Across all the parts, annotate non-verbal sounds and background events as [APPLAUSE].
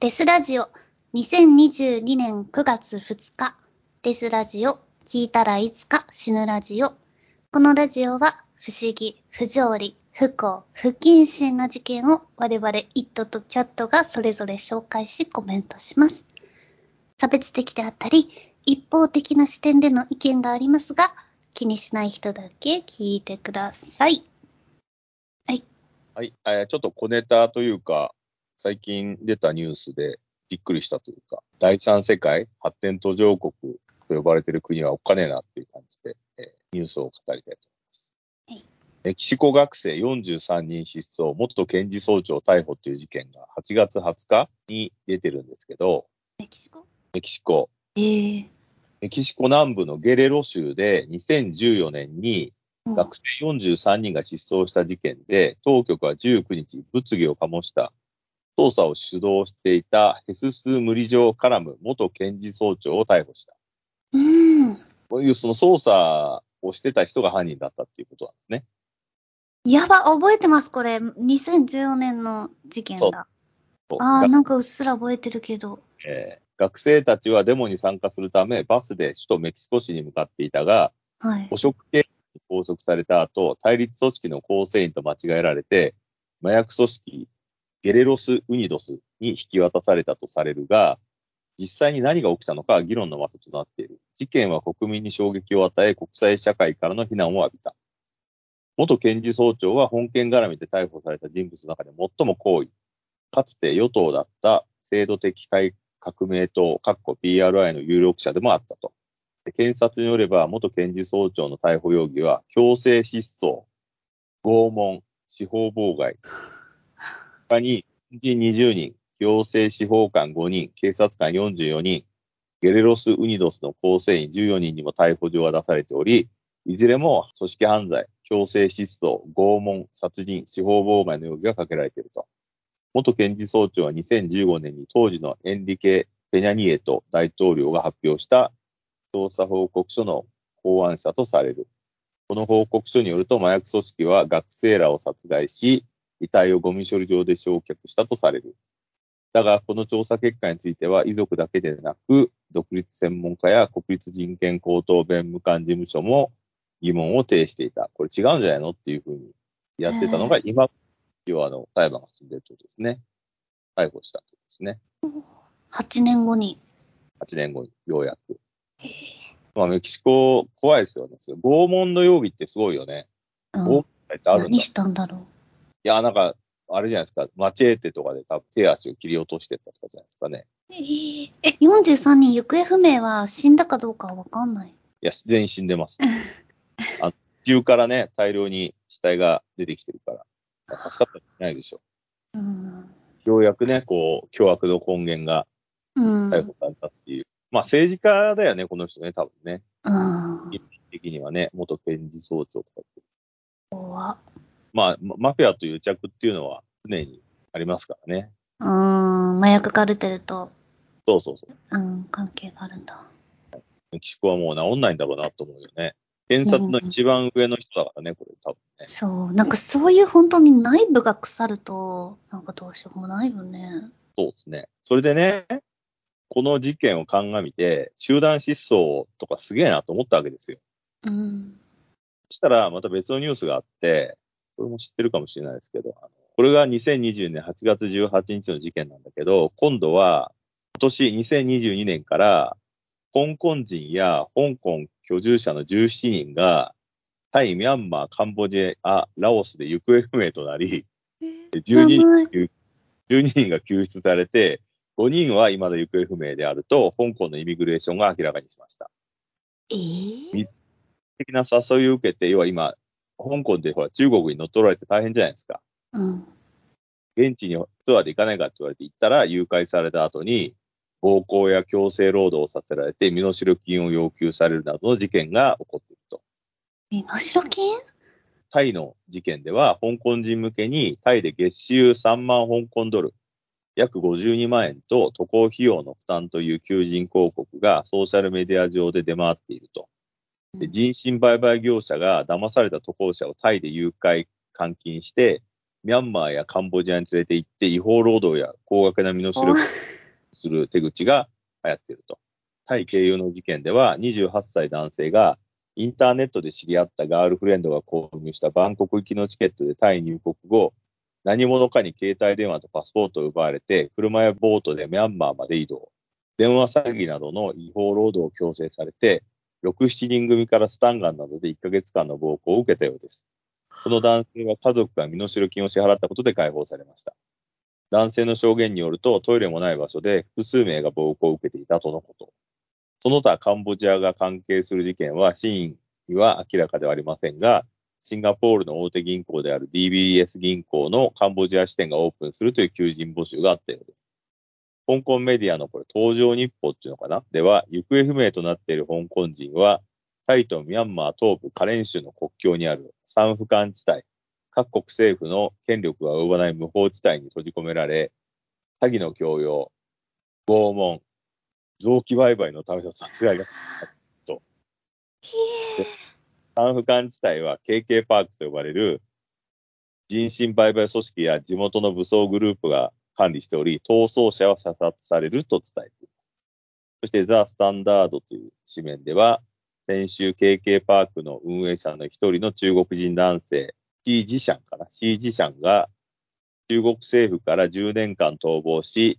デスラジオ2022年9月2日デスラジオ聞いたらいつか死ぬラジオこのラジオは不思議、不条理、不幸、不謹慎な事件を我々イットとキャットがそれぞれ紹介しコメントします。差別的であったり一方的な視点での意見がありますが気にしない人だけ聞いてください。はい。はい、えーちょっと小ネタというか、最近出たニュースでびっくりしたというか、第三世界発展途上国と呼ばれている国はおっかねえなっていう感じで、えーニュースを語りたいと思います。はい。メキシコ学生43人失踪、元検事総長逮捕という事件が8月20日に出てるんですけど、メキシコ？メキシコ、ええメキシコ南部のゲレロ州で2014年にうん。学生43人が失踪した事件で、当局は19日、物議を醸した捜査を主導していたヘスス・ムリジョー・カラム元検事総長を逮捕した。うん。こういうその捜査をしてた人が犯人だったっていうことなんですね。やば、覚えてます、これ。2014年の事件だ。ああ、がなんかうっすら覚えてるけど。えー学生たちはデモに参加するため、バスで首都メキシコ市に向かっていたが、はい。汚職系に拘束された後、対立組織の構成員と間違えられて、麻薬組織ゲレロス・ウニドスに引き渡されたとされるが、実際に何が起きたのか議論の的となっている。事件は国民に衝撃を与え、国際社会からの非難を浴びた。元検事総長は本件絡みで逮捕された人物の中で最も高位。かつて与党だった制度的改革命党、かっこ PRI の有力者でもあったと。検察によれば、元検事総長の逮捕容疑は、強制失踪、拷問、司法妨害、他に、人20人、行政司法官5人、警察官44人、ゲレロス・ウニドスの構成員14人にも逮捕状が出されており、いずれも組織犯罪、強制失踪、拷問、殺人、司法妨害の容疑がかけられていると。元検事総長は2015年に当時のエンリケ・ペニャニエト大統領が発表した調査報告書の考案者とされる。この報告書によると麻薬組織は学生らを殺害し、遺体をゴミ処理場で焼却したとされる。だが、この調査結果については遺族だけでなく、独立専門家や国立人権高等弁務官事務所も疑問を呈していた。これ違うんじゃないのっていうふうにやってたのが、へ今、要はあの、裁判が進んでるということですね。逮捕したということですね。8年後に。8年後に、ようやく。まあ、メキシコ、怖いですよね。拷問の容疑ってすごいよね。うん何したんだろや、なんか、あれじゃないですか。マチエーテとかで多分手足を切り落としてったとかじゃないですかね。う。えええ、43人行方不明は死んだかどうかはわかんない？いや、全員死んでます。あ地中からね、大量に死体が出てきてるから。助かったんじゃないでしょうん。う。ようやくね、こう、凶悪の根源がうん。逮捕されたっていう。まあ、政治家だよね、この人ね、多分ね。うん。的にはね、元検事総長とかって。怖っまあ、ママフィアという着っていうのは常にありますからね。うーん。麻薬カルテルと、そうそうそう。うん、関係があるんだ。メキシコはもう治んないんだろうなと思うよね。検察の一番上の人だからね、これ多分ね。そう。なんかそういう本当に内部が腐ると、なんかどうしようもないよね。そうですね。それでね、この事件を鑑みて、集団失踪とかすげえなと思ったわけですよ。うん。そしたら、また別のニュースがあって、これも知ってるかもしれないですけど、あのこれが2020年8月18日の事件なんだけど、今度は、今年2022年から、香港人や香港居住者の17人が、タイ、ミャンマー、カンボジア、ラオスで行方不明となり、で12人やばい救12人が救出されて、5人は未だ行方不明であると、香港のイミグレーションが明らかにしました。えー、的な誘いを受けて、要は今、香港でほら中国に乗っ取られて大変じゃないですか。うん。現地にツアーで行かないかって言われて行ったら、誘拐された後に、暴行や強制労働をさせられて、身代金を要求されるなどの事件が起こっていると。身代金？タイの事件では、香港人向けにタイで月収3万香港ドル、約52万円と渡航費用の負担という求人広告がソーシャルメディア上で出回っていると。で人身売買業者が騙された渡航者をタイで誘拐、監禁して、ミャンマーやカンボジアに連れて行って違法労働や高額な身代金をする手口が流行っていると。タイ経由の事件では、28歳男性がインターネットで知り合ったガールフレンドが購入したバンコク行きのチケットでタイ入国後、何者かに携帯電話とパスポートを奪われて、車やボートでミャンマーまで移動。電話詐欺などの違法労働を強制されて、6、7人組からスタンガンなどで1ヶ月間の暴行を受けたようです。この男性は家族が身代金を支払ったことで解放されました。男性の証言によると、トイレもない場所で複数名が暴行を受けていたとのこと。その他カンボジアが関係する事件は真意には明らかではありませんが、シンガポールの大手銀行である DBS 銀行のカンボジア支店がオープンするという求人募集があったようです。香港メディアのこれ、登場日報っていうのかな？では、行方不明となっている香港人は、タイとミャンマー東部カレン州の国境にあるサンフカン地帯、各国政府の権力が及ばない無法地帯に閉じ込められ、詐欺の強要、拷問、臓器売買のための殺害がと。サンフカン地帯は KK パークと呼ばれる人身売買組織や地元の武装グループが管理しており、逃走者は射殺されると伝えています。そしてザ・スタンダードという紙面では、先週 KK パークの運営者の一人の中国人男性、シー・ジシャンかな？シー・ジシャンが中国政府から10年間逃亡し、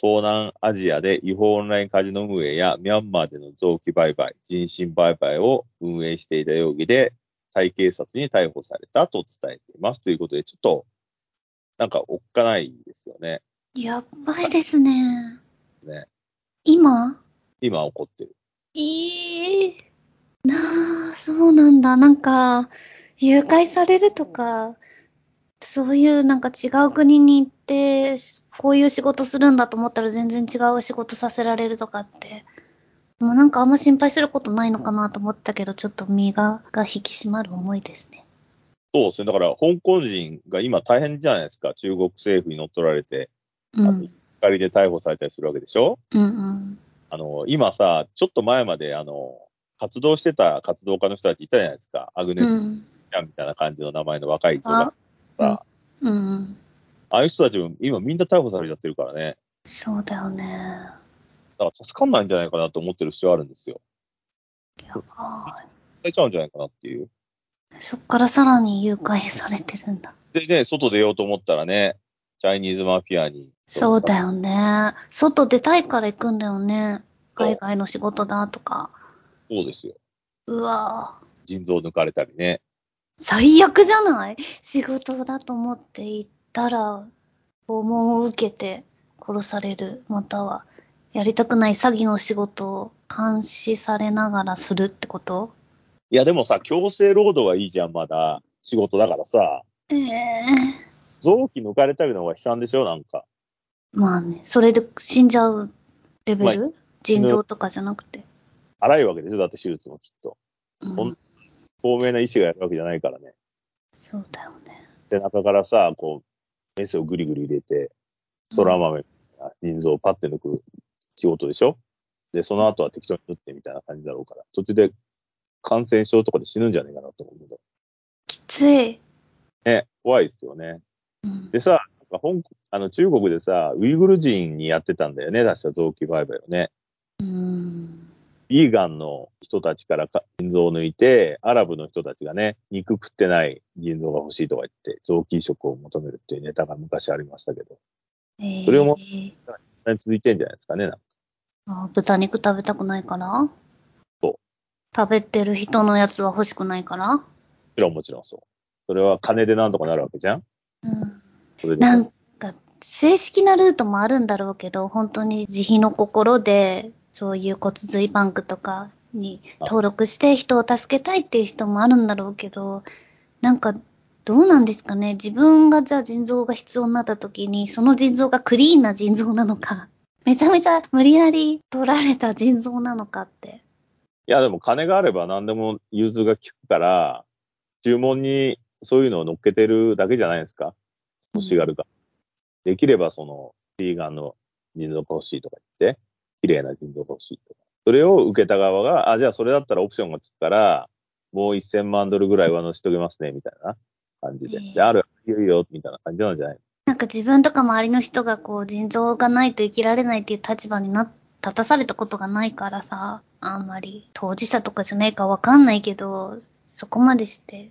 東南アジアで違法オンラインカジノ運営やミャンマーでの臓器売買、人身売買を運営していた容疑で、タイ警察に逮捕されたと伝えています。ということで、ちょっとなんかおっかないですよね。やばいですね。ね。今？今起こってる。ええー、なあ、そうなんだ。なんか、誘拐されるとか、そういうなんか違う国に行って、こういう仕事するんだと思ったら全然違う仕事させられるとかって、もうなんかあんま心配することないのかなと思ったけど、ちょっと身がが引き締まる思いですね。そうですね。だから、香港人が今大変じゃないですか。中国政府に乗っ取られて、うん。仮で逮捕されたりするわけでしょ？うんうん。あの、今さ、ちょっと前まで、あの、活動してた活動家の人たちいたじゃないですか。アグネス・ちゃんみたいな感じの名前の若い人が。さ、うん、うん。ああいう人たちも今みんな逮捕されちゃってるからね。そうだよね。だから助かんないんじゃないかなと思ってる必要あるんですよ。やばい。ちゃうんじゃないかなっていう。そっからさらに誘拐されてるんだ。でね、外出ようと思ったらね、チャイニーズマフィアに。そうだよね。外出たいから行くんだよね。海外の仕事だとか。そうですよ。うわ腎臓抜かれたりね。最悪じゃない？仕事だと思って行ったら、訪問を受けて殺される。または、やりたくない詐欺の仕事を監視されながらするってこと？いや、でもさ、強制労働はいいじゃん、まだ。仕事だからさ。ええー、臓器抜かれたりの方が悲惨でしょ、なんか。まあね、それで死んじゃうレベル、まあ、腎臓とかじゃなくて？荒いわけでしょ、だって手術もきっと。うん、透明な医師がやるわけじゃないからね。そうだよね。で、中からさ、こう、メスをぐりぐり入れて、空豆、腎臓をパッて抜く仕事でしょ？で、その後は適当に縫ってみたいな感じだろうから。途中で感染症とかで死ぬんじゃないかなと思うけど。きつい。ね、怖いですよね。うん、でさ、香港、あの中国でさ、ウイグル人にやってたんだよね、確か臓器売買をね。うん。ビーガンの人たちから腎臓を抜いて、アラブの人たちがね、肉食ってない腎臓が欲しいとか言って、臓器移植を求めるっていうネタが昔ありましたけど。えー、それをも、続いてんじゃないですかね、なんか。あ豚肉食べたくないから？そう。食べてる人のやつは欲しくないから？もちろんもちろんそう。それは金でなんとかなるわけじゃんうん。なんか、正式なルートもあるんだろうけど、本当に慈悲の心で、そういう骨髄バンクとかに登録して人を助けたいっていう人もあるんだろうけど、なんか、どうなんですかね？自分がじゃあ腎臓が必要になった時に、その腎臓がクリーンな腎臓なのか、めちゃめちゃ無理やり取られた腎臓なのかって。いや、でも金があれば何でも融通が利くから、注文にそういうのを乗っけてるだけじゃないですか欲しがるか。うん、できればその、ビーガンの腎臓が欲しいとか言って、綺麗な腎臓が欲しいとか。それを受けた側が、あ、じゃあそれだったらオプションがつくから、もう1000万ドルぐらいは乗せとけますね、みたいな感じで。ええで、ある、いいよいいよ、みたいな感じなんじゃないなんか自分とか周りの人がこう腎臓がないと生きられないっていう立場にな、立たされたことがないからさ、あんまり当事者とかじゃないかわかんないけど、そこまでして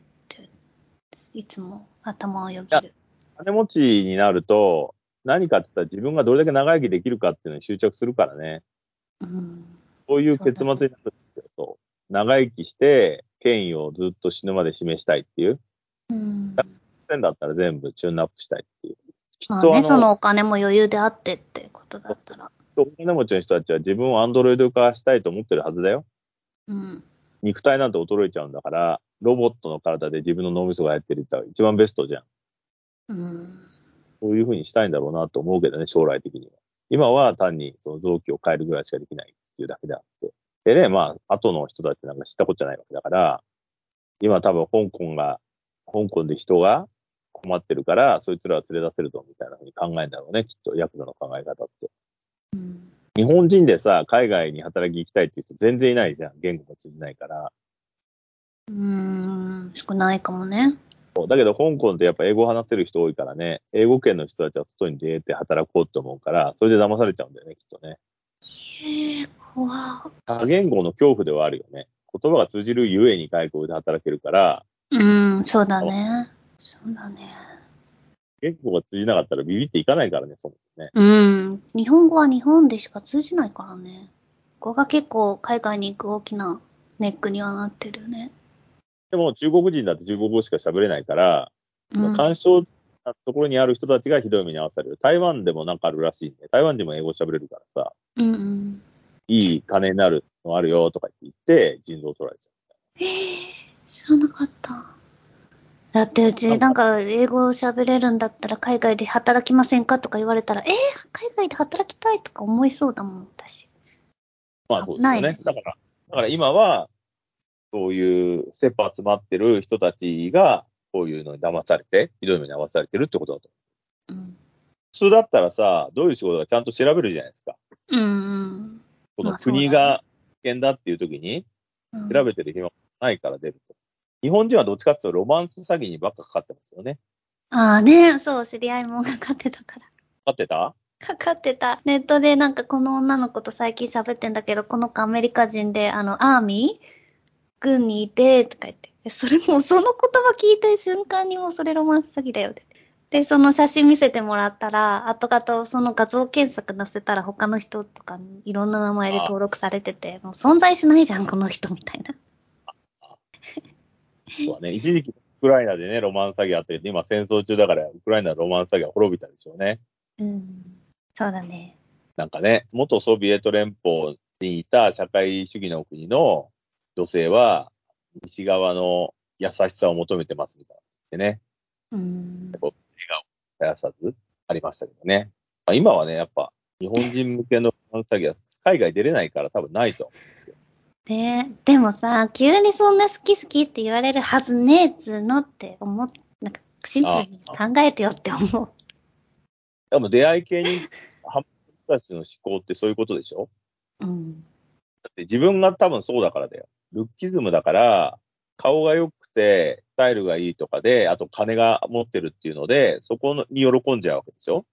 いつも頭をよぎる。金持ちになると、何かって言ったら自分がどれだけ長生きできるかっていうのに執着するからね。うん。そういう結末になるんですよ。そう長生きして、権威をずっと死ぬまで示したいっていう。うん。線だったら全部チューンアップしたいっていう。きまあね、っとあの、そのお金も余裕であってってことだったら。お金持ちの人たちは自分をアンドロイド化したいと思ってるはずだよ。うん。肉体なんて衰えちゃうんだから、ロボットの体で自分の脳みそがやってるって一番ベストじゃん。うん。そういうふうにしたいんだろうなと思うけどね、将来的には。今は単にその臓器を変えるぐらいしかできないっていうだけであって。でね、まあ、後の人たちなんか知ったことじゃないわけだから、今多分香港が、香港で人が困ってるから、そいつらは連れ出せるとみたいなふうに考えるんだろうね、きっと、ヤクザの考え方って。うん。日本人でさ、海外に働きに行きたいっていう人全然いないじゃん。言語が通じないから。うーん、少ないかもね。そうだけど、香港ってやっぱ英語を話せる人多いからね、英語圏の人たちは外に出て働こうと思うから、それで騙されちゃうんだよね、きっとね。へえ、怖多言語の恐怖ではあるよね。言葉が通じるゆえに外国で働けるから、うん、そうだね。そうだね。言語が通じなかったらビビっていかないからね、そもそもね。うん。日本語は日本でしか通じないからね。ここが結構海外に行く大きなネックにはなってるよね。でも中国人だって中国語しか喋れないから、うん。干渉なところにある人たちがひどい目に遭わされる。台湾でもなんかあるらしいんで、台湾人も英語喋れるからさ、うんうん。いい金になるのあるよとか言って、腎臓取られちゃへえ、知らなかった。だってうちなんか英語喋れるんだったら海外で働きませんかとか言われたら、えー、海外で働きたいとか思いそうだもん、私。う。まあそうですよねね。だから、だから今は、そういう切羽詰まってる人たちが、こういうのに騙されて、ひどい目に遭わされてるってことだと。うん。普通だったらさ、どういう仕事かちゃんと調べるじゃないですか。うんうん。この国が危険だっていう時に、うん調べてる暇がないから出ると。日本人はどっちかっていうとロマンス詐欺にばっかかかってますよね。ああね、そう、知り合いもかかってたから。かかってた？かかってた。ネットでなんかこの女の子と最近喋ってんだけど、この子アメリカ人で、あの、アーミー軍にいて、とか言って。でそれも、その言葉聞いた瞬間にもうそれロマンス詐欺だよって。で、その写真見せてもらったら、後々その画像検索載せたら他の人とかにいろんな名前で登録されてて、もう存在しないじゃん、この人みたいな。そうだね。一時期、ウクライナでね、ロマンス詐欺あって、今戦争中だから、ウクライナのロマンス詐欺は滅びたでしょうね。うん。そうだね。なんかね、元ソビエト連邦にいた社会主義の国の女性は、西側の優しさを求めてますみたいな。でね、うん。笑顔を絶やさずありましたけどね。まあ、今はね、やっぱ、日本人向けのロマンス詐欺は海外出れないから多分ないと。で、でもさ、急にそんな好き好きって言われるはずねえっつうのって思っ、なんかシンプルに考えてよって思う。でも出会い系にハマ人たちの思考ってそういうことでしょ？うん。だって自分が多分そうだからだよ。ルッキズムだから、顔が良くて、スタイルがいいとかで、あと金が持ってるっていうので、そこに喜んじゃうわけでしょ？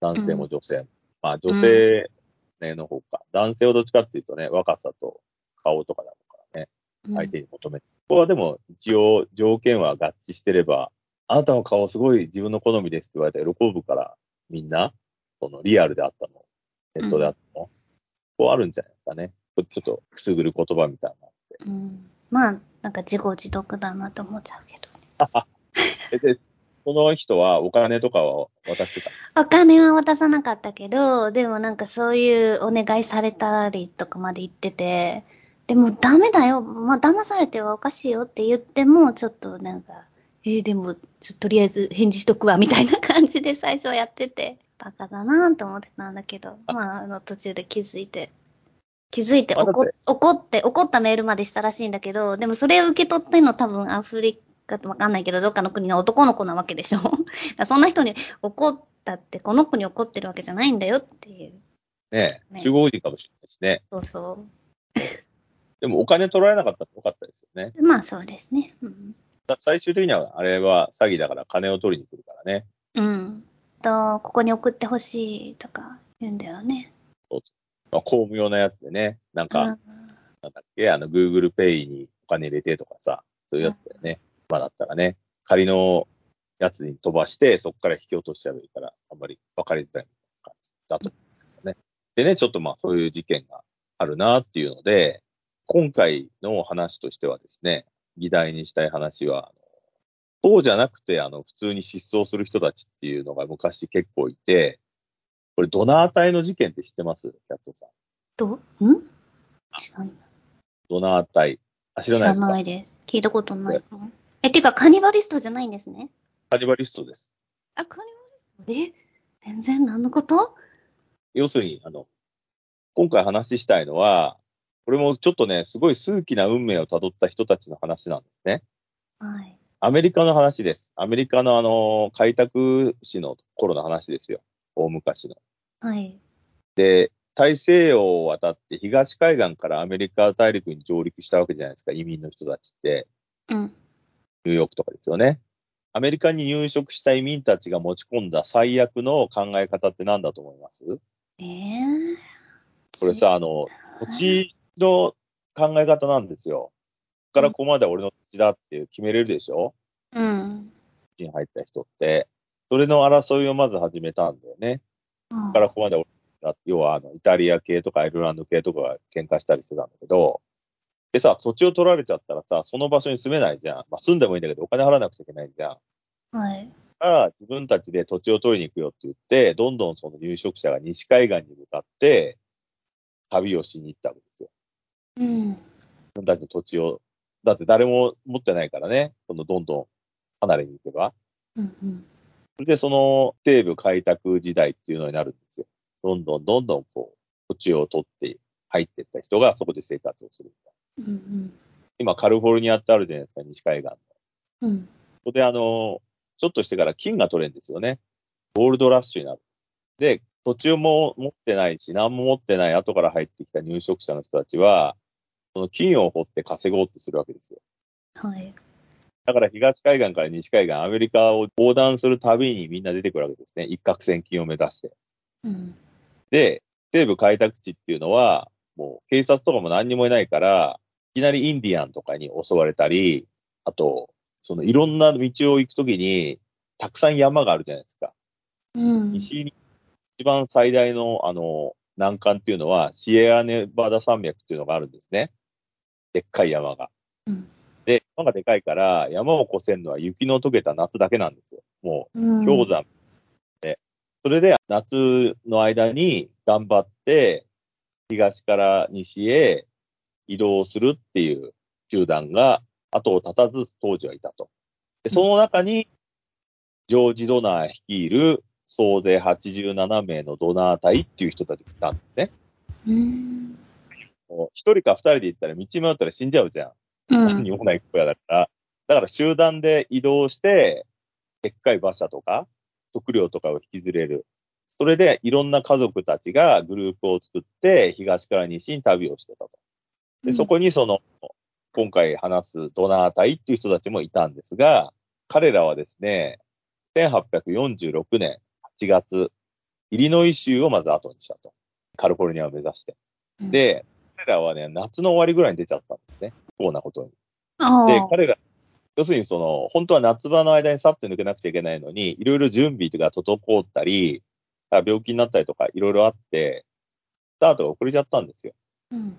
男性も女性も。まあ女性、ね、の方か。男性はどっちかっていうとね、若さと顔とかだからね、相手に求めて。ここはでも一応条件は合致してれば、あなたの顔すごい自分の好みですって言われたら喜ぶから、みんな、このリアルであったの、ネットであったの、こうあるんじゃないですかね。ちょっとくすぐる言葉みたいな。うん。まあ、なんか自業自得だなと思っちゃうけど。[LAUGHS] えで、その人はお金とかは渡してた。お金は渡さなかったけど、でもなんかそういうお願いされたりとかまで言ってて、でもダメだよ、まあ騙されてはおかしいよって言っても、ちょっとなんか、えーでも、ちょとりあえず返事しとくわ、みたいな感じで最初はやってて、バカだなぁと思ってたんだけど、まあ、あの途中で気づいて、気づいて怒怒って、怒ったメールまでしたらしいんだけど、でもそれを受け取ってんの多分アフリカってわかんないけど、どっかの国の男の子なわけでしょ。[LAUGHS] そんな人に怒ったって、この子に怒ってるわけじゃないんだよっていう。ねね。中国人かもしれないですね。そうそでもお金取られなかったらよかったですよね。う。まあそうですね。うん。だ最終的にはあれは詐欺だから金を取りに来るからね。うん。と、ここに送ってほしいとか言うんだよね。まあ、公務用のやつでね、なんか、うんなんだっけ、あの、Google Pay にお金入れてとかさ、そういうやつだよね。まあだったらね、仮のやつに飛ばして、そこから引き落としちゃうから、あんまり分かりづらい感じだと思うんですけどね。でね、ちょっとまあそういう事件があるなっていうので、今回の話としてはですね、議題にしたい話は、そうじゃなくて、あの、普通に失踪する人たちっていうのが昔結構いて、これ、ドナー隊の事件って知ってます？キャットさん。ど、ん？違う。ドナー隊。あ、知ら知らないですか？ないです。聞いたことないかも。え、てか、カニバリストじゃないんですね？カニバリストです。あ、カニバリスト？え？全然何のこと？要するに、あの、今回話したいのは、これもちょっとね、すごい数奇な運命をたどった人たちの話なんですね。はい。アメリカの話です。アメリカのあの、開拓史の頃の話ですよ。大昔の。はい。で、大西洋を渡って東海岸からアメリカ大陸に上陸したわけじゃないですか、移民の人たちって。うん。ニューヨークとかですよね。アメリカに入植した移民たちが持ち込んだ最悪の考え方って何だと思います？えー、これさ、あの、土地の考え方なんですよ。ここからここまで俺の土地だって決めれるでしょ？うん。土地に入った人って。それの争いをまず始めたんだよね。こここからここまで俺だ要はあの、イタリア系とかアイルランド系とかが喧嘩したりしてたんだけど、でさ、土地を取られちゃったらさ、その場所に住めないじゃん。まあ住んでもいいんだけど、お金払わなくちゃいけないじゃん。はい。だから自分たちで土地を取りに行くよって言って、どんどんその入植者が西海岸に向かって旅をしに行ったわけ。うん。自分たちの土地を。だって誰も持ってないからね、そのどんどん離れに行けば。うんうん。それでその西部開拓時代っていうのになるんですよ。どんどんどんどんこう、土地を取って入っていった人がそこで生活をする。うんうん。今カリフォルニアってあるじゃないですか、西海岸の。うん。そこであの、ちょっとしてから金が取れるんですよね。ゴールドラッシュになる。で、土地も持ってないし、何も持ってない後から入ってきた入植者の人たちは、その金を掘って稼ごうとするわけですよ。はい。だから東海岸から西海岸、アメリカを横断するたびにみんな出てくるわけですね。一攫千金を目指して。うん。で、西部開拓地っていうのは、もう警察とかも何にもいないから、いきなりインディアンとかに襲われたり、あと、そのいろんな道を行くときに、たくさん山があるじゃないですか。うん。西に一番最大の、あの、難関っていうのは、シエラネバダ山脈っていうのがあるんですね。でっかい山が。うんで、山がでかいから、山を越せるのは雪の溶けた夏だけなんですよ。もうん。う、氷山で。それで、夏の間に頑張って、東から西へ移動するっていう集団が後を絶たず当時はいたと。で、その中に、ジョージ・ドナー率いる総勢87名のドナー隊っていう人たちがいたんですね。うん。一人か二人で行ったら道迷ったら死んじゃうじゃん。うん。何にもない小屋だから。だから集団で移動して、でっかい馬車とか、食料とかを引きずれる。それでいろんな家族たちがグループを作って、東から西に旅をしてたと。で、そこにその、今回話すドナー隊っていう人たちもいたんですが、彼らはですね、1846年8月、イリノイ州をまず後にしたと。カリフォルニアを目指して。うん、で、彼らはね、夏の終わりぐらいに出ちゃったんですね。不幸なことに。で、彼ら、要するにその、本当は夏場の間にさっと抜けなくちゃいけないのに、いろいろ準備が滞ったり、あ病気になったりとかいろいろあって、スタートが遅れちゃったんですよ。うん。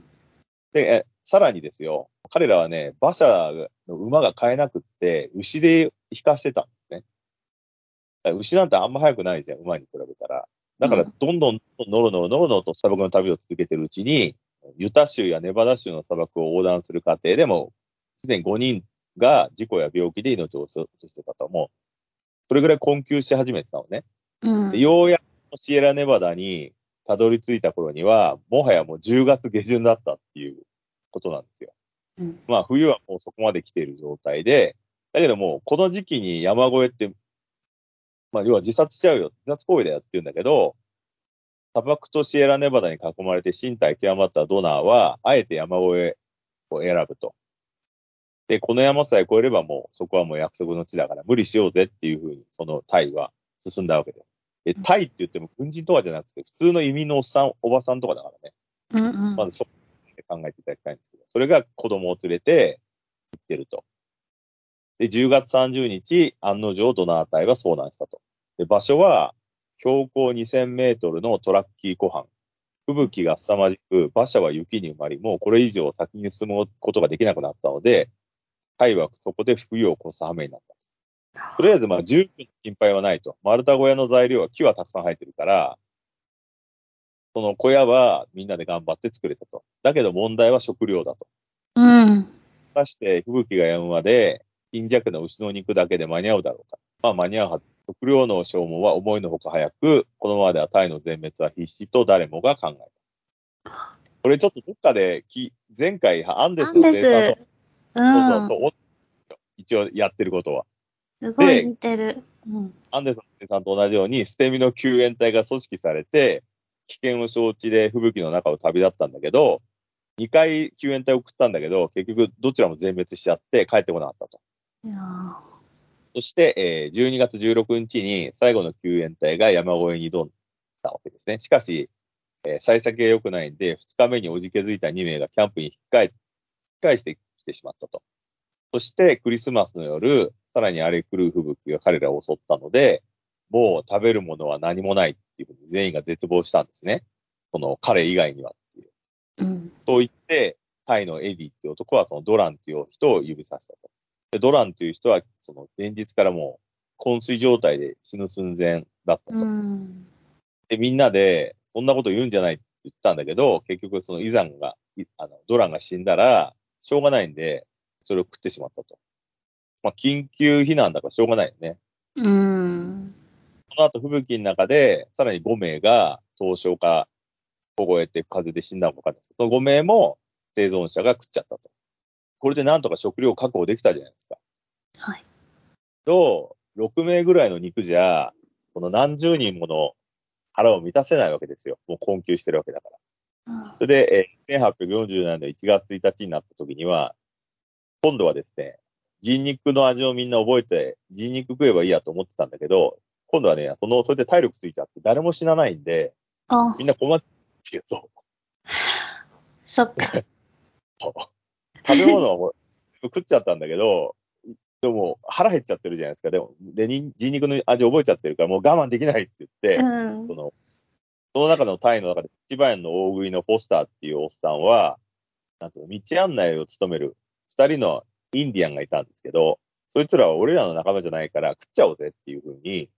で、えさらにですよ、彼らはね、馬車の馬が買えなくって、牛で引かせてたんですね。牛なんてあんま速くないじゃん、馬に比べたら。だから、どんどん、ノロノロノロノロと砂漠の旅を続けてるうちに、ユタ州やネバダ州の砂漠を横断する過程でも、すでに5人が事故や病気で命を落としてたと。もう、それぐらい困窮し始めてたのね。うん。でようやくシエラネバダにたどり着いた頃には、もはやもう10月下旬だったっていうことなんですよ。うんまあ冬はもうそこまで来ている状態で、だけどもうこの時期に山越えって、まあ要は自殺しちゃうよ、自殺行為だよって言うんだけど、砂漠とシエラネバダに囲まれて身体極まったドナーは、あえて山越えを選ぶと。で、この山さえ越えればもう、そこはもう約束の地だから無理しようぜっていうふうに、そのタイは進んだわけです。で、タイって言っても軍人とかじゃなくて、普通の移民のおっさん、おばさんとかだからね。うんうん。まずそこで考えていただきたいんですけど、それが子供を連れて行ってると。で、10月30日、案の定ドナー隊は遭難したと。で、場所は標高2000メートルのトラッキー湖畔。吹雪が凄まじく、馬車は雪に埋まり、もうこれ以上先に進むことができなくなったので、タイはそこで冬を越す羽目になったと。とりあえず、まあ、十分心配はないと。丸太小屋の材料は木はたくさん生えてるから、その小屋はみんなで頑張って作れたと。だけど問題は食料だと。うん。果たして吹雪が止むまで、貧弱な牛の肉だけで間に合うだろうか。まあ間に合うはず。食料の消耗は思いのほか早く、このままではタイの全滅は必至と誰もが考えた。これちょっとどっかでき、前回アンデスのデ生産と、ス。うん。一応やってることは。すごい似てる。うん。アンデスの生産と同じように、捨て身の救援隊が組織されて、危険を承知で吹雪の中を旅立ったんだけど、2回救援隊を送ったんだけど、結局どちらも全滅しちゃって帰ってこなかったと。そして、えー12月16日に最後の救援隊が山越えに挑んだわけですね。しかし、えー幸先が良くないんで、2日目におじけづいた2名がキャンプに引き返引き返してきてしまったと。そして、クリスマスの夜、さらに荒れ狂う吹雪が彼らを襲ったので、もう食べるものは何もないっていうふうに全員が絶望したんですね。その彼以外にはっていう。うん。そう言って、タイのエディっていう男はそのドランっていう人を指さしたと。でドランっていう人は、その前日からもう昏睡状態で死ぬ寸前だったと。うん。で、みんなで、そんなこと言うんじゃないって言ったんだけど、結局そのイザンが、いあの、ドランが死んだら、しょうがないんで、それを食ってしまったと。まあ、緊急避難だからしょうがないよね。うん。その後、吹雪の中で、さらに5名が凍傷か凍えて風で死んだのかわかんないですその5名も生存者が食っちゃったと。これでなんとか食料確保できたじゃないですか。はい。と、6名ぐらいの肉じゃ、この何十人もの腹を満たせないわけですよ。もう困窮してるわけだから。うんそれで、えー1840年の1月1日になった時には、今度はですね、人肉の味をみんな覚えて、人肉食えばいいやと思ってたんだけど、今度はね、その、それで体力ついちゃって誰も死なないんで、あみんな困ってるけど、そっか。[LAUGHS] 食べ物はもう食っちゃったんだけど、でも腹減っちゃってるじゃないですか。でも、で、に人肉の味覚えちゃってるから、もう我慢できないって言って、うんそ。の、その中のタイの中で一番の大食いのポスターっていうおっさんは、なんていうの道案内を務める二人のインディアンがいたんですけど、そいつらは俺らの仲間じゃないから食っちゃおうぜっていうふうに、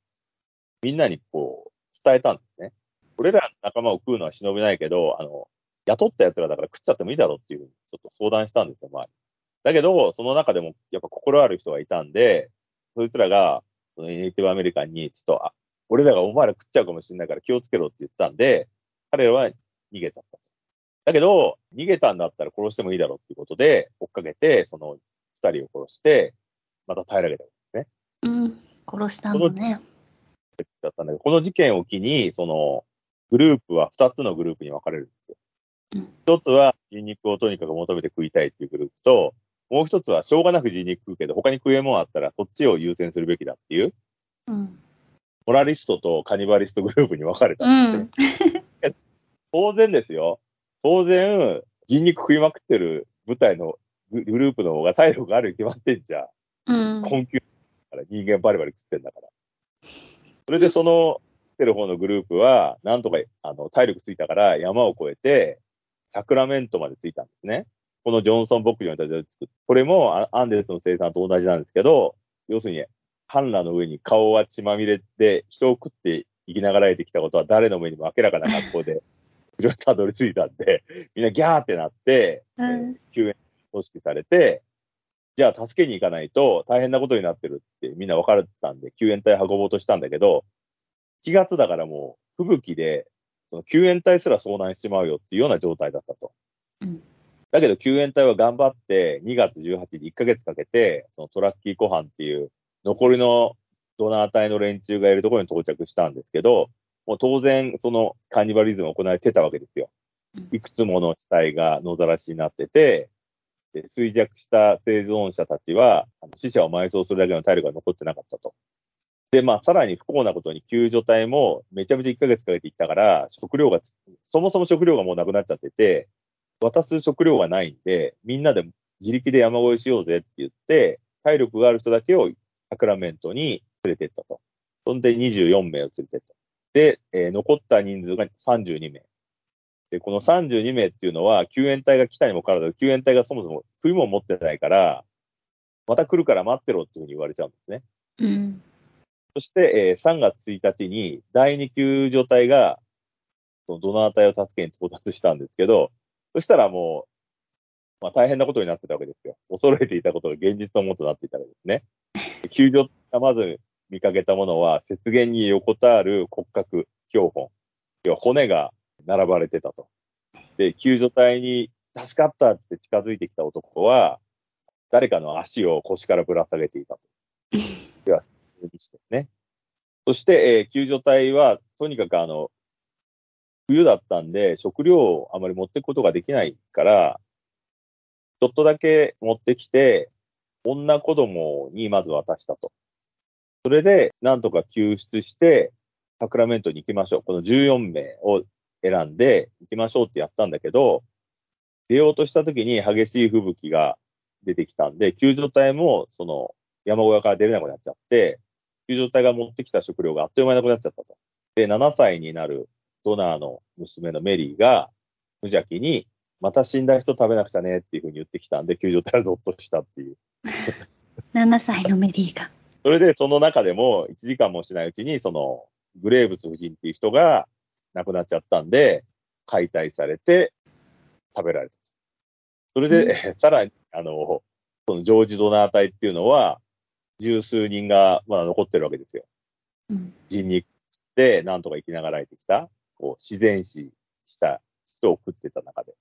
みんなにこう、伝えたんですね。俺らの仲間を食うのは忍びないけど、あの、雇った奴らだから食っちゃってもいいだろうっていうちょっと相談したんですよ、周り。だけど、その中でもやっぱ心ある人がいたんで、そいつらが、そのネイティブアメリカンに、ちょっと、あ、俺らがお前ら食っちゃうかもしれないから気をつけろって言ったんで、彼らは逃げちゃったと。だけど、逃げたんだったら殺してもいいだろうっていうことで、追っかけて、その二人を殺して、また平らげたんですね。うん。殺したのね。だったんだけど、この事件を機に、その、グループは二つのグループに分かれるんですようん。一つは人肉をとにかく求めて食いたいっていうグループと、もう一つはしょうがなく人肉食うけど、他に食えもんあったら、そっちを優先するべきだっていう、うん。モラリストとカニバリストグループに分かれたうんですね。ん。当然ですよ。当然、人肉食いまくってる部隊のググループの方が体力があるに決まってんじゃん。うん。困窮だから人間バリバリ食ってんだから。それでその、食ってる方のグループは、なんとか、あの、体力ついたから山を越えて、サクラメントまで着いたんですね。このジョンソン牧場に立て作って、これもあアンデスの生産と同じなんですけど、要するに、半裸の上に顔は血まみれで人を食って生きながらえてきたことは誰の目にも明らかな格好で、牧場にたどり着いたんで、みんなギャーってなって、うん。救援組織されて、じゃあ助けに行かないと大変なことになってるってみんな分かれてたんで、救援隊運ぼうとしたんだけど、1月だからもう吹雪で、その救援隊すら遭難しちまうよっていうような状態だったと。うんだけど救援隊は頑張って2月18日1ヶ月かけて、そのトラッキー湖畔っていう残りのドナー隊の連中がいるところに到着したんですけど、もう当然そのカーニバリズムが行われてたわけですよ。いくつもの死体が野ざらしになってて、で衰弱した生存者たちは、死者を埋葬するだけの体力が残ってなかったと。で、まあ、さらに不幸なことに救助隊もめちゃめちゃ1ヶ月かけて行ったから、食料が、そもそも食料がもうなくなっちゃってて、渡す食料がないんで、みんなで自力で山越えしようぜって言って、体力がある人だけをサクラメントに連れてったと。そんで24名を連れてった。で、えー残った人数が32名。で、この32名っていうのは、救援隊が来たにもかかわらず、救援隊がそもそも食い物持ってないから、また来るから待ってろっていうふうに言われちゃうんですね。うん。そして、えー3月1日に第2救助隊が、そのドナー隊を助けに到達したんですけど、そしたらもう、まあ大変なことになってたわけですよ。恐れていたことが現実のものとなっていたわけですね。救助がまず見かけたものは、雪原に横たわる骨格、標本。要は骨が並ばれてたと。で、救助隊に助かったって近づいてきた男は、誰かの足を腰からぶら下げていたと。では、にしてね。そして、えー救助隊は、とにかくあの、冬だったんで、食料をあまり持っていくことができないから、ちょっとだけ持ってきて、女子供にまず渡したと。それで、なんとか救出して、サクラメントに行きましょう。この14名を選んで行きましょうってやったんだけど、出ようとした時に激しい吹雪が出てきたんで、救助隊もその山小屋から出れなくなっちゃって、救助隊が持ってきた食料があっという間になくなっちゃったと。で、7歳になるドナーの娘のメリーが無邪気に、また死んだ人食べなくちゃねっていうふうに言ってきたんで、救助隊はゾッとしたっていう。[LAUGHS] 7歳のメリーが。それで、その中でも、1時間もしないうちに、その、グレーブス夫人っていう人が亡くなっちゃったんで、解体されて食べられた。それで、[LAUGHS] さらに、あの、そのジョージ・ドナー隊っていうのは、十数人がまだ残ってるわけですよ。うん。人肉食って、なんとか生きながらえてきた、こう、自然死した人を食ってた中で。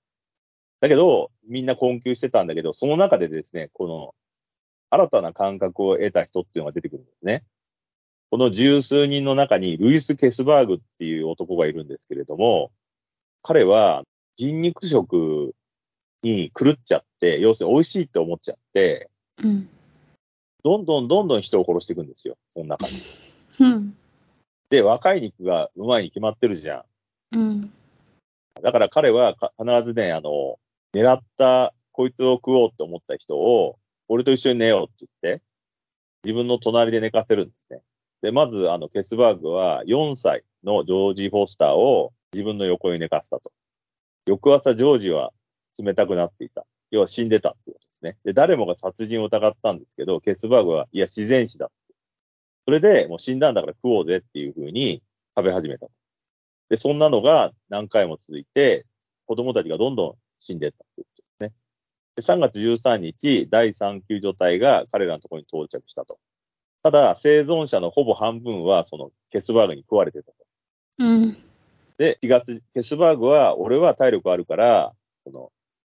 だけど、みんな困窮してたんだけど、その中でですね、この、新たな感覚を得た人っていうのが出てくるんですね。この十数人の中に、ルイス・ケスバーグっていう男がいるんですけれども、彼は人肉食に狂っちゃって、要するに美味しいって思っちゃって、うん。どんどんどんどん人を殺していくんですよ、その中に。うん。で、若い肉がうまいに決まってるじゃん。うん。だから彼はか必ずね、あの、狙った、こいつを食おうって思った人を、俺と一緒に寝ようって言って、自分の隣で寝かせるんですね。で、まず、あの、ケスバーグは4歳のジョージ・フォスターを自分の横に寝かせたと。翌朝、ジョージは冷たくなっていた。要は死んでたってことですね。で、誰もが殺人を疑ったんですけど、ケスバーグは、いや、自然死だって。それで、もう死んだんだから食おうぜっていうふうに食べ始めた。で、そんなのが何回も続いて、子供たちがどんどん死んでいったということですね。で3月13日、第3救助隊が彼らのところに到着したと。ただ、生存者のほぼ半分は、その、ケスバーグに食われてたと。うん。で、4月、ケスバーグは、俺は体力あるから、その、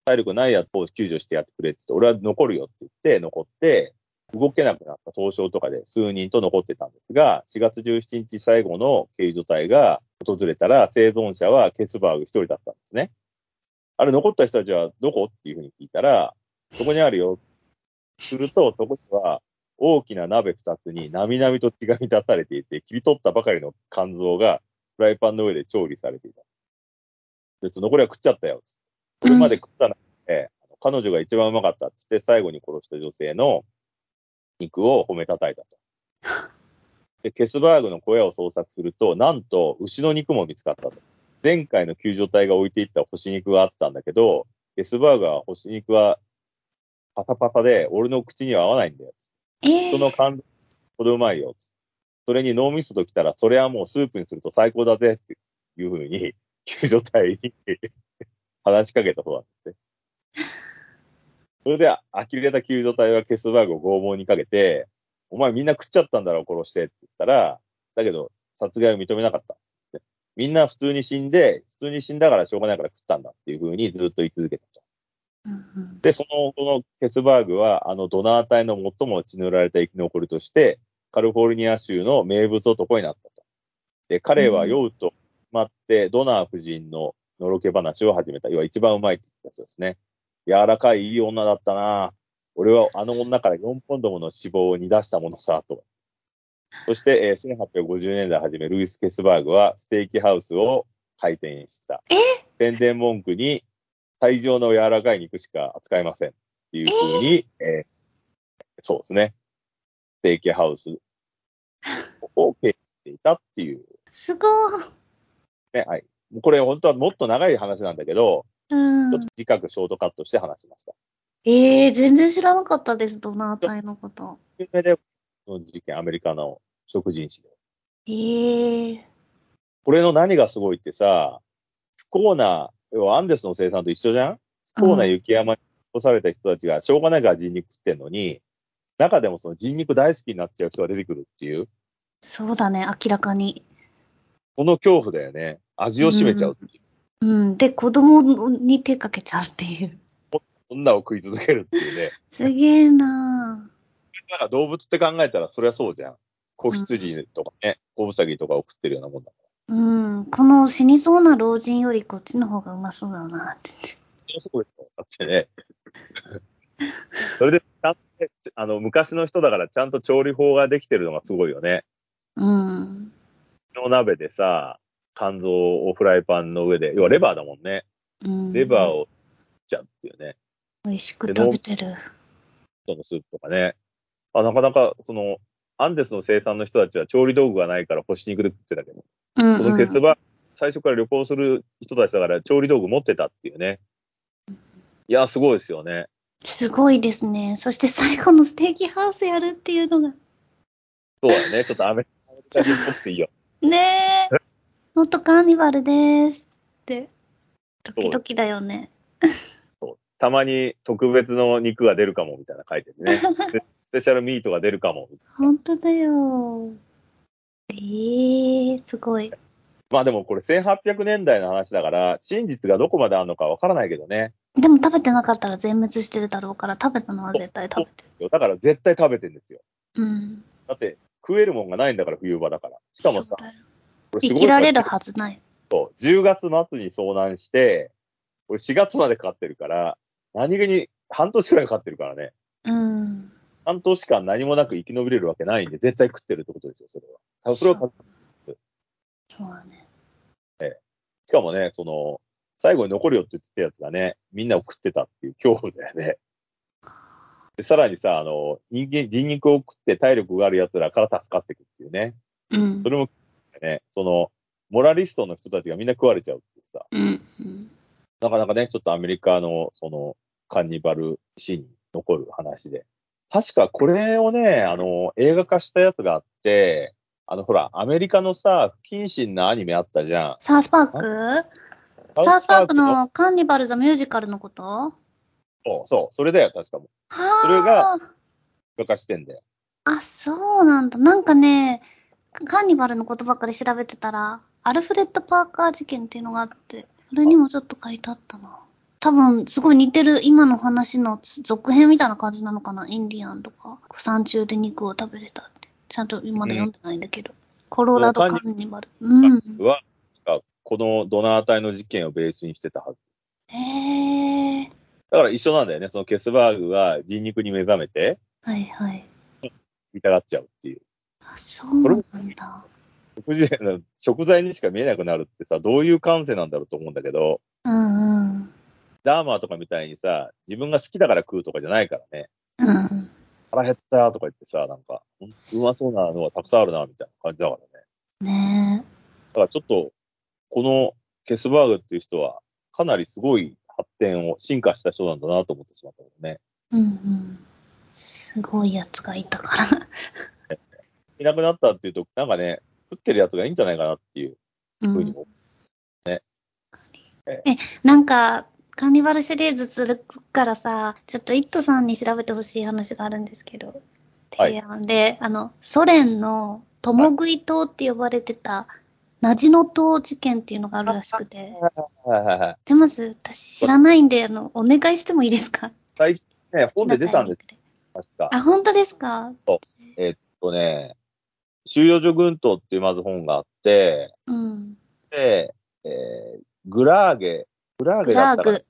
体力ないやつを救助してやってくれって言って、俺は残るよって言って、残って、動けなくなった凍傷とかで数人と残ってたんですが、4月17日最後の救助隊が訪れたら、生存者はケスバーグ一人だったんですね。あれ、残った人たちはどこっていうふうに聞いたら、そこにあるよ。すると、そこには大きな鍋二つになみなみと血が満たされていて、切り取ったばかりの肝臓がフライパンの上で調理されていた。で、残りは食っちゃったよ。これまで食ったので、あの彼女が一番うまかったって言って、最後に殺した女性の肉を褒めたたいたと。で、ケスバーグの小屋を捜索すると、なんと牛の肉も見つかったと。前回の救助隊が置いていった干し肉があったんだけど、ケスバーグは干し肉はパサパサで、俺の口には合わないんだよ。え人の肝臓ほどうまいよ。それに脳みそときたら、それはもうスープにすると最高だぜっていうふうに、[LAUGHS] 救助隊に話しかけたそうなんですね。それで、呆れた救助隊はケスバーグを拷問にかけて、お前みんな食っちゃったんだろ、殺してって言ったら、だけど、殺害を認めなかった。でみんな普通に死んで、普通に死んだからしょうがないから食ったんだっていうふうにずっと言い続けたと。うんで、その、このケツバーグは、あのドナー隊の最も血塗られた生き残りとして、カリフォルニア州の名物男になったと。で、彼は酔うと待って、ドナー夫人ののろけ話を始めた。要は一番うまいって言った人ですね。柔らかいいい女だったな。俺はあの女から4ポンドもの脂肪を煮出したものさ、と。そして、えー1850年代初め、ルイス・ケスバーグはステーキハウスを開店した。え？宣伝文句に、最上の柔らかい肉しか扱いません。っていうふうに、え？ーそうですね。ステーキハウス [LAUGHS] を経営していたっていう、すごい。ね、はい。これ本当はもっと長い話なんだけど、うんちょっと。短くショートカットして話しました。ええー、全然知らなかったです、ドナー隊のこと。有名で、この事件、アメリカの食人誌で。ええー。これの何がすごいってさ、不幸な、要はアンデスの生産と一緒じゃん？不幸な雪山に残された人たちがしょうがないから人肉食ってんのに、中でもその人肉大好きになっちゃう人が出てくるっていう、そうだね、明らかに。この恐怖だよね。味を占めちゃうっていう。うん。で、子供に手かけちゃうっていう。女を食い続けるっていうね。すげえななんか動物って考えたらそりゃそうじゃん。子羊とかね、子ウサギとかを食ってるようなもんだかぁ。うん。この死にそうな老人よりこっちの方がうまそうだなって。ら。そうですよ。だってね。それで、ちゃんとねあの、昔の人だからちゃんと調理法ができてるのがすごいよね。うん。の鍋でさ、肝臓をフライパンの上で、要はレバーだもんね。うん。レバーをちゃうっていうね。美味しく食べてる。そのスープとかね。あ、なかなか、その、アンデスの生産の人たちは調理道具がないから干し肉で食ってたけど、うん、このケツバ、最初から旅行する人たちだから調理道具持ってたっていうね。いや、すごいですよね。すごいですね。そして最後のステーキハウスやるっていうのが。そうだね。ちょっとアメリカ人っぽくていいよ。[LAUGHS] ねえ。もっとカーニバルですって。ドキドキだよね。たまに特別の肉が出るかもみたいな書いてるね。[LAUGHS] スペシャルミートが出るかも。本当だよ。ええー、すごい。まあでもこれ1800年代の話だから、真実がどこまであるのかわからないけどね。でも食べてなかったら全滅してるだろうから、食べたのは絶対食べてる。だから絶対食べてんですよ。うん。だって食えるもんがないんだから冬場だから。しかもさ生きられるはずない。そう10月末に遭難して、これ4月までかかってるから、何気に半年くらいかかってるからね。うん。半年間何もなく生き延びれるわけないんで、絶対食ってるってことですよ、それは。多分それはそうだね。しかもね、その、最後に残るよって言ってたやつがね、みんなを食ってたっていう恐怖だよね。でさらにさ、あの、人間、人肉を食って体力がある奴らから助かっていくっていうね。うんそ。れも、ね、その、モラリストの人たちがみんな食われちゃうっていうさ。なかなかね、ちょっとアメリカの、その、カンニバルシーンに残る話で。確かこれをね、あの、映画化したやつがあって、あの、ほら、アメリカのさ、不謹慎なアニメあったじゃん。サウスパーク？サウスパークのカーニバルザミュージカルのこと？はそう、そう、それだよ、確かもう。あ。それが化してんだよ。あ、そうなんだ。なんかね、カーニバルのことばっかり調べてたら、アルフレッド・パーカー事件っていうのがあって、それにもちょっと書いてあったな。多分、すごい似てる今の話の続編みたいな感じなのかな。インディアンとか、山中で肉を食べれたって。ちゃんとまだ読んでないんだけど。コロラドカーニバル。うん。は、このドナー隊の事件をベースにしてたはず。へえ。だから一緒なんだよね。そのケスバーグが人肉に目覚めて、はいはい。痛がっちゃうっていう。あ、そうなんだ。食事食材にしか見えなくなるってさ、どういう感性なんだろうと思うんだけど、うんうん。ダーマーとかみたいにさ、自分が好きだから食うとかじゃないからね。うん。腹減ったとか言ってさ、なんか、うまそうなのがたくさんあるな、みたいな感じだからね。ねだからちょっと、このケスバーグっていう人は、かなりすごい発展を、進化した人なんだなと思ってしまったけどね。え。うんうん。すごいやつがいたから。いなくなったっていうと、なんかね、食ってるやつがいいんじゃないかなっていううん。ふうにも。なんか、カーニバルシリーズするからさ、ちょっとイットさんに調べてほしい話があるんですけど、はい提案で、あの、ソ連の共食い島って呼ばれてた、ナジノ島事件っていうのがあるらしくて。はいはいはい。じゃあまず、私知らないんで、あの、お願いしてもいいですか？最近ね、本で出たんです、確か。あ、本当ですか？えっとね、収容所群島っていうまず本があって、うん。で、えーグラーゲ、グラーグゲだったかな？ラーグ。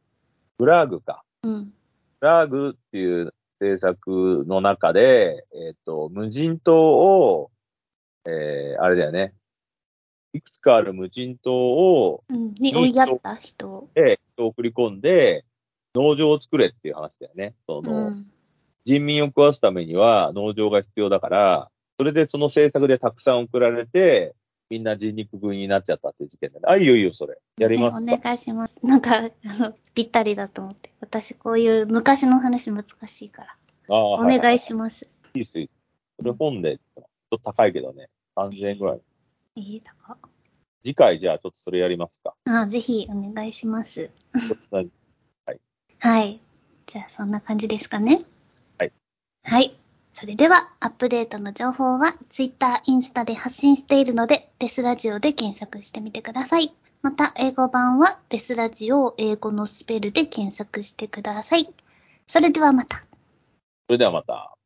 グラーグか。うん。ラーグっていう政策の中で、えっ、と、無人島を、えー、あれだよね。いくつかある無人島を、うん。に追いやった人を。で、人を送り込んで、農場を作れっていう話だよね。その、うん。人民を食わすためには農場が必要だから、それでその政策でたくさん送られて、みんな人肉食いになっちゃったっていう事件だね。あ、いいよいいよ、それ。やります。お願いします。[LAUGHS] なんか、あの、ぴったりだと思って。私、こういう昔の話難しいから。ああおはいはい願いします。いいですよ。それ本で、ちょっと高いけどね。3000円ぐらい。えー、だか次回じゃあちょっとそれやりますか。あ、ぜひお願いします。そんなはい。じゃあ、そんな感じですかね。はい。はい。それでは、アップデートの情報は、Twitter、インスタで発信しているので、デスラジオで検索してみてください。また、英語版は、デスラジオを英語のスペルで検索してください。それではまた。それではまた。